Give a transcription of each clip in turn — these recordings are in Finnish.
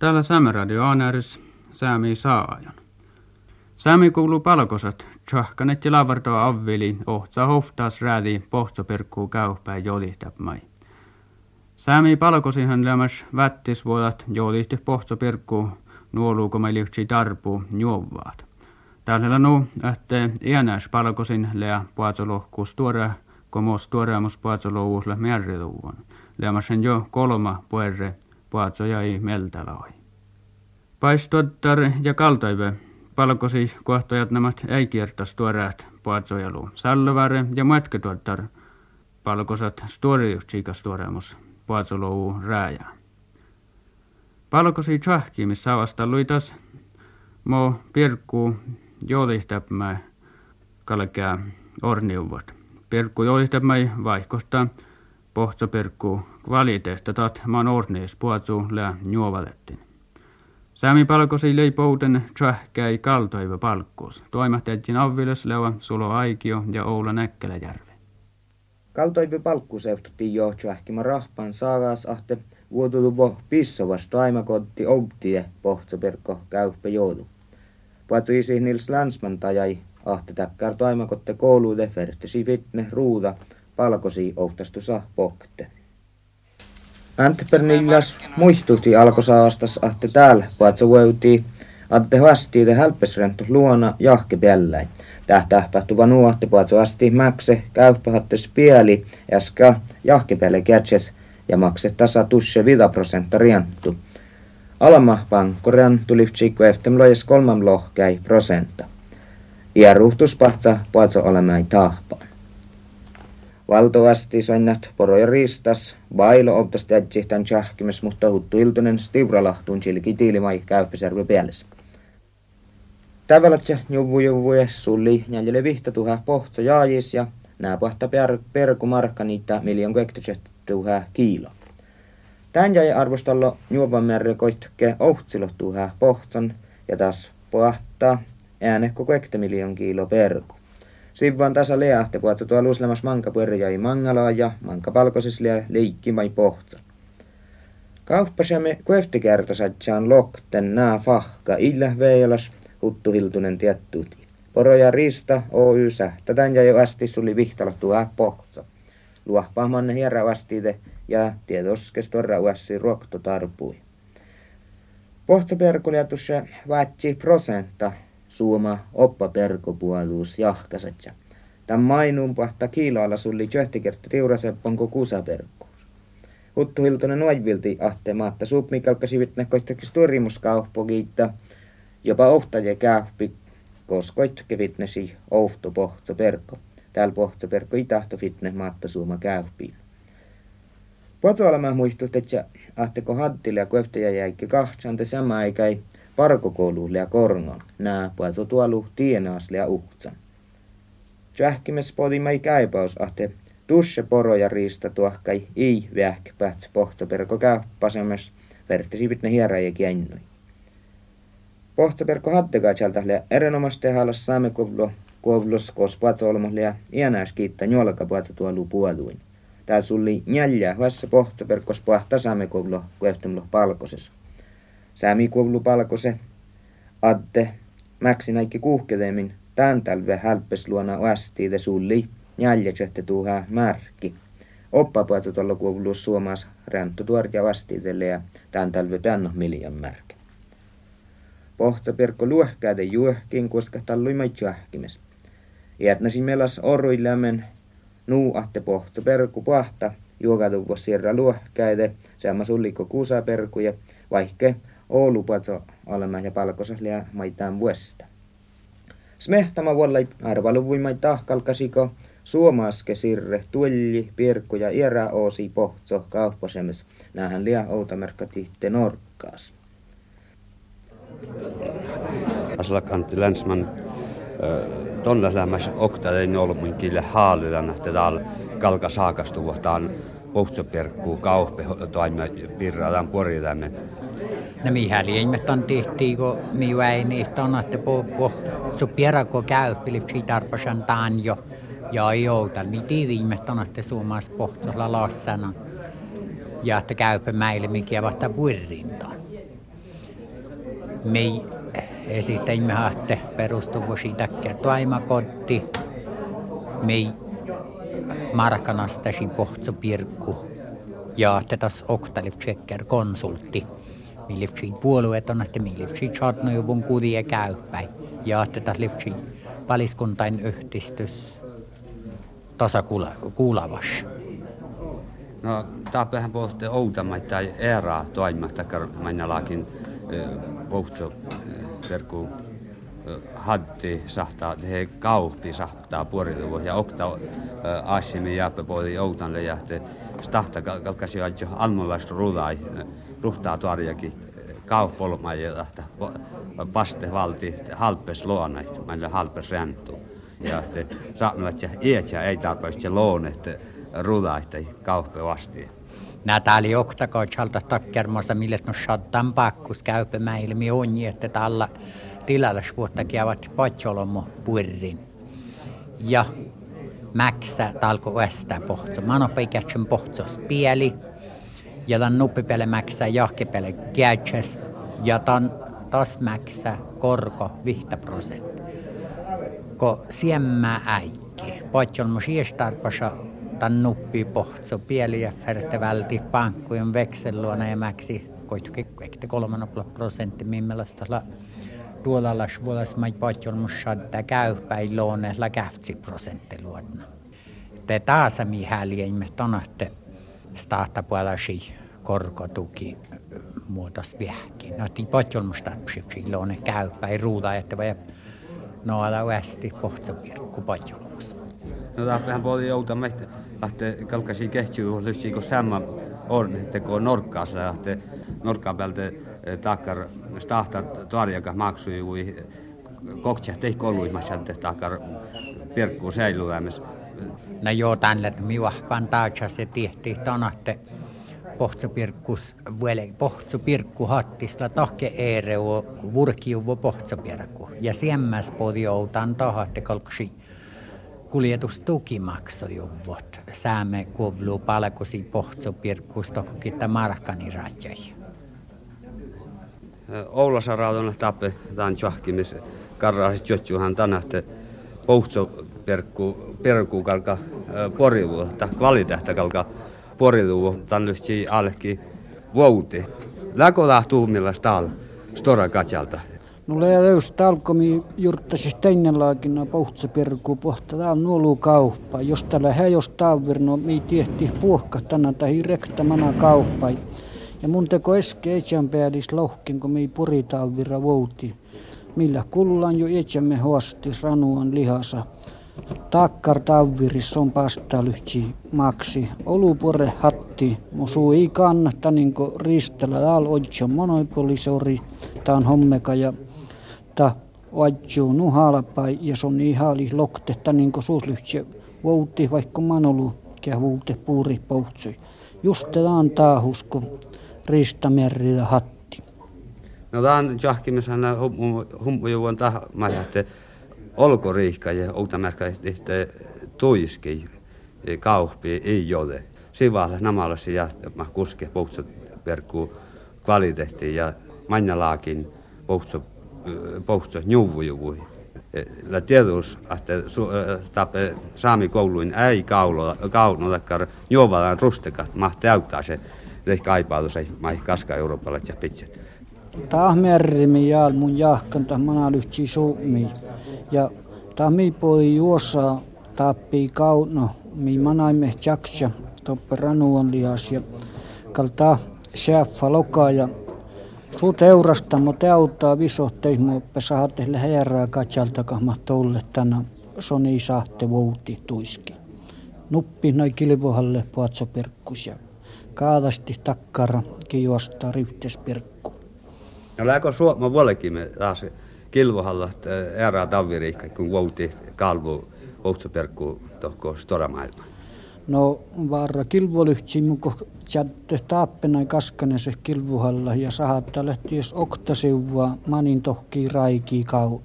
Täällä Sämeradio Aanäärys Säämi Saajan. Säämi kuuluu palkosat, tjahkanet ja lavartoa avvili, ohtsa hoftaas räädi, pohtsoperkkuu käypää jolihtäpmai. Säämi palkosihan lämmäs vättisvuodat jolihti pohtsoperkkuu, nuoluuko lihtsi tarpuu? Juovaat. Täällä nu, että iänäis palkosin. Lea puatsolohkuus tuore, komos tuoreamus puatsolouusle märriluvuon. Lämmäsen jo kolma puerre jäi meltäloi. Paistottar ja kaltoive palkosi kohtajat nämä ei kiertas tuoreat puatsojalu. Sallovare ja matketuottar palkosat storiutsiikas tuoreamus puatsolou rääjä. Palkosi tjahki, missä vasta luitas mo pirkku joolihtäpmä kalkea orniuvot. Pirkku joolihtäpmä vaihkosta pohtsapirkku kvalitehta tat man ornees puatsu lä juovalettin. Sami palkosi lei pouten tsähkäi kaltoiva palkkuus. Toimahtettiin avviles leuva Sulo Aikio ja Oula Näkkäläjärve. Kaltoiva palkkuus ehtottiin jo tsähkimä rahpaan saagas ahte vuotutuvo pissovas taimakotti outie pohtsapirkko käyppä joudu. Puatsu isi Nils Länsman tajai ahte takkar taimakotte kouluude vertesi fitne ruuda palkosi ohtastusa pohte. Antepernillas muistutti alkosaastas ahte täällä, puatsa vuotii, atte vastiite hälpesrentu luona jahke pelläin. Tähtää tahtuva nuotte puatsa asti makse, käyppähatte spieli, äskä jahke pelle kätses ja makse tasa tusse vida prosentta rienttu. Alma pankko rienttu liftsikko eftem lojes kolmam lohkäi prosenta. Ja ruhtuspatsa puatsa olemai tahpaan. Valtovasti sonnat poroja riistas, bailo optas tätsihtan tjahkimes, mutta huttu iltonen stivralahtuun chilki tiilimai käyppäsärve päällessä. Tävälätsä juvu juvuja sulli jäljelle vihta tuha pohtsa jaajis ja nää pahta per, perku markka niitä miljoon kektöset tuha kiilo. Tän jäi arvostallo juovan merre koittake ohtsilo tuha pohtsan ja taas pahta ääne koko miljoon kiilo perku. Sivvan tasa leahte tuolla uuslemas manka pörjäi mangalaa ja manka palkosis lea mai pohtsa. Kauppasemme kueftikertosatsaan lokten nää fahka illä veilas huttuhiltunen tiettuuti. Poroja Riista Oy sähtätän ja jo ästi suli vihtalattu pohtsa. Luohpaamanne hierä vastiite ja tietoskes torra uässi ruokto tarpui. Pohtsa perkulietusse vaatsi prosenta suoma oppa perkopuoluus jahkasatja. Tämän mainuun pahta kiilaalla sulli tjöhtikerta tiurasepponko kusaperkkuus. Huttu hiltonen nuajvilti ahte maatta suupmikalka sivitne koittakis turrimuskauppo kiittää. Jopa ohtaje käyppi, koskoit vitnesi ohto pohtsa perkko. Täällä pohtsa perkko itahto fitne maatta suuma käyppiin. Potsoalama muistut, että ahteko hattille ja kueftaja jäikki kahtsante sama aikai parkokoululle ja korngon, nää puolta tuolu tienaasle ja uhtsan. Tjähkimes mai käypaus ahte tusse poro ja riista tuohkai ei vähk päts pohtsaperko käyppasemes, vertisivit ne hieräjä kiennoi. Pohtsaperko hattekaa tjaltahle erinomaisesti halas saamme kovlo kovlos kos patsolmolle ja iänääs kiittää njolka puolta tuolu puoluin. Täällä sulli njäljää huessa pohtsaperkos puhta saamme kovlo kueftemlo palkosessa. Säämi kuuluu palkose, mäksi näikki kuuhkelemmin, tän talve hälppes luona oästiide sulli, jäljetsette tuuha märki. Oppa puhuta tuolla kuuluu suomas ränttu tuorja vastiidelle ja tän talve tänno miljan märki. Pohtsa perkko luohkäide juohkin, koska tallui mai tjahkimes. Jätnäsi melas orruillämen, nuu ahte pohtsa perkku pahta, juokatu sirra luohkäide, sama sulliko kuusa perkuja, vaikke Oulu patso olemme ja palkosas maitaan vuosta. Smehtama vuolla arvaluvui maita kalkasiko suomaske sirre tuelli pirkku ja iera oosi pohtso kauppasemes näähän lia outamerkkati norkkaas. Aslak Antti Länsman tonna lämmäs oktaleen olmun kille haalilla että täällä kalka saakastuvuhtaan pohtsopirkkuu kauppe toimme pirralan porilamme No mihän liimettan tehtiin, kun mi että on, että po, po, su pierakko käy, pilipsi tarpasan taan jo, ja ei outa, mi tiiviimet on, että suomais pohtsolla lassana, ja että käypä meille, mikä vasta puirrintaan. Me esitämme haatte perustuvuosi takia toimakotti. Me markanastasi pohtso pirkku. Ja tätäs oktalipsekker konsultti. Millipsi puolueet on, että millipsi chatnojuvun kudia käypäin. Ja tätä lipsi paliskuntain yhdistys tasakuulavas. No, tähän pohti outamai tai era toimasta, karmanjalakin pohti verkku hatti sahtaa, he kauppi sahtaa puoliluvu ja okta asimi jääpä puoli outanle ja te stahta kalkasi ajo almulaista rulai ruhtaa tuarjakin kaupolma ja paste valti halpes luona, meillä halpes räntu. Ja te saamelat ja ietsä ei tarpeeksi loon, että rulaita kauppa vasti. Näitä oli oktako chalta takkermassa, millä no shottan pakkus käypä ilmi on, että tällä tilalla vuotta käyvät patsolomo purrin. Ja mäksä talko västä pohtso. Manopäikätsän pohtsos pieli. Ja tämän nuppipele mäksä jahkepele käytsäs. Ja tämän taas mäksä korko 5 prosenttia. Ko siemmä äikki. Patsolomo siestarpasa tan nuppi pohtso pieli ja färte välti pankkujen vekselluona ja mäksi koitukin kolman prosentti millaista tuolla las vuolas mai patjon mushadda käypäin loone la käftsi prosentteluodna. Te taas mi häälien me tonatte stahta puolasi korkotuki muotos viehkin. No ti patjon mushadda loone käypäin ruuda että vai no ala västi pohtsopirkku patjolmus. No tähän voi joutua meitä lähtee kalkasi kehtyy kun samma on teko norkkaas lähtee norkkaan päältä takkar stahta tarjaka maksui jui koktsa tei kolluimassa takkar pirkku säilyvämäs. No joo, tällä miuahpan taatsa se tehtiin tonatte pohtsopirkkus vuole pohtsopirkku hattista tahke eereo vurkiuvo pohtsopirkku. Ja siemmäs podi outan tahatte kolksi kuljetustukimaksujuvot saamme kuvlu palkusi pohtsopirkkusta kitta markkani ratjai. Oulassa raadon tappe tämän tjahkimis karraasit jotjuhan tänähte pohtso perkku perkku kalka porivu ta kvalitehtä kalka porivu tän lyhti alki vuoti. Läkö lähtuu millä staal stora katjalta No ja löys talkomi jurttasis teinnelaakin na pohtsa perkku pohta tää nuolu kauppa. Jos tällä he jos taavirno mi tiehti puhka tänä tai rekta mana kauppa. Ja mun teko eske etsän päädis lohkin, kun mi puritaavira vouti. Millä kullaan jo etsämme hoastis ranuan lihasa. Takkar tavviris on pastalyhtsi maksi. Olupore hatti. Musu ei kannata niin ristellä. Al odjo monopolisori. Tää on hommeka ja ta nu nuhalapai ja se on niin haali loktetta niin kuin suuslyhtsä vouti vaikka manolu ja vuute puuri poutsui. Just taan taahusko ristamerrillä hatti. No tämän jahkimishan humpujuvan tahmajahte olkoriikka ja outamärkä tuiski kauppi ei ole. Sivalla namalasi ja kuske poutsut verkkuu kvaliteetti ja manjalaakin poutsut pohtos njuvujuvui. La tiedus, että tape saami kouluin ei kaulo, kauno takkar juovalaan rustekat, mahti auttaa se se mai kaska Euroopalle ja pitset. Tahmerrimi ja mun jahkan ta manalyhtsi suumi. Ja ta mi poi juossa tappi kauno mi manaimme jaksa toppe ranuon lihas ja kalta cheffa loka ja Su teurastamo auttaa visohteis muoppe saatte läherää katsalta kahma tolle tänä soni sahte vouti tuiski. Nuppi noi kilvohalle puatso kaadasti takkara kijuasta ryhtespirkku. No läkö suoma vuolekin me taas kilvohalla erää taviriikka kun vouti kalvu perkku tohko storamaailma. No varra kilvolyhtsi muko chatte taappena kaskane se kilvuhalla ja sahatta lähti jos oktasivua manin tohki raiki kau.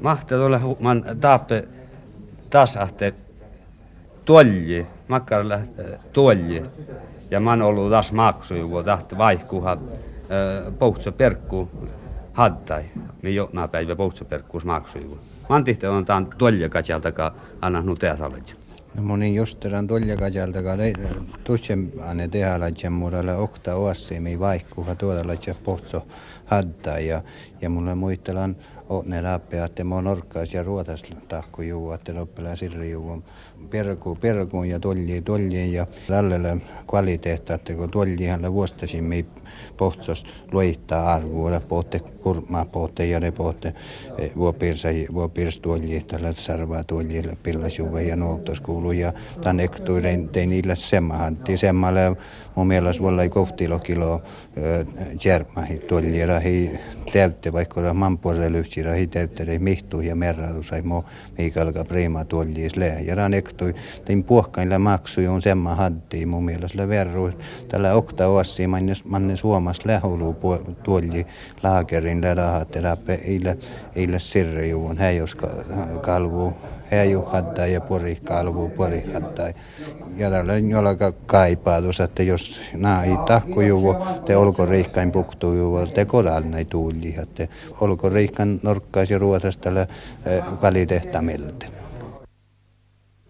Mahte tuolle man taappe tasahte tuolji, makkar tuolji. Ja man ollut taas maksu, kun tahti vaihkuha pohtsa perkku hattai. Me jotnaa päivä pohtsa perkkuus maksuivu. Mantihte on taan tuolja katjaltakaan anna nu teasalet. No moni just tämän tuolja katjaltakaan tussen anne tehalatjan muudalla okta oassi mi vaikkuha tuoda latja pohtso hattai ja, ja mulle muistelan ne läpi, että mä norkkaas ja ruotas tahku juu, että loppelaa sirri juu. Perku, perkuun ja toljiin, toljiin ja tälle kvaliteetta, että kun toljiin vuostasin me pohtsos loittaa arvoa, pohte kurmaa pohte ja ne pohte vuopirsa, vuopirs tuoljiin, tällä sarvaa tuoljiin, pillasjuve ja nuoltos kuuluu ja tämän ektuiden tein niille semmahan, semmalle mun mielestä voi olla kohtilo kilo järmahi tuoljiin, rahi täytte, vaikka mampuolelle lyhtsira, hi täytte, mihtuu ja merratu sai mo, mikä alkaa prima tuoljiis lää. Ja ran ektui, tein puhkailla maksu, on semma haddi, mun mielestä verru, tällä okta ossi, manne, manne suomas lähulu tuolji laakerin lärahat, läpi, eille, eille sirri juun, hän jos kalvuu häju hattai ja pori kalvu pori hattai. Ja tällä jolla kaipaa tuossa, että jos nämä ei tahko juvo, te olko riikkain puktuu juvo, te kodal näin tuuli, että olko riikkain norkkaisi ruotas tällä kvalitehtamilta.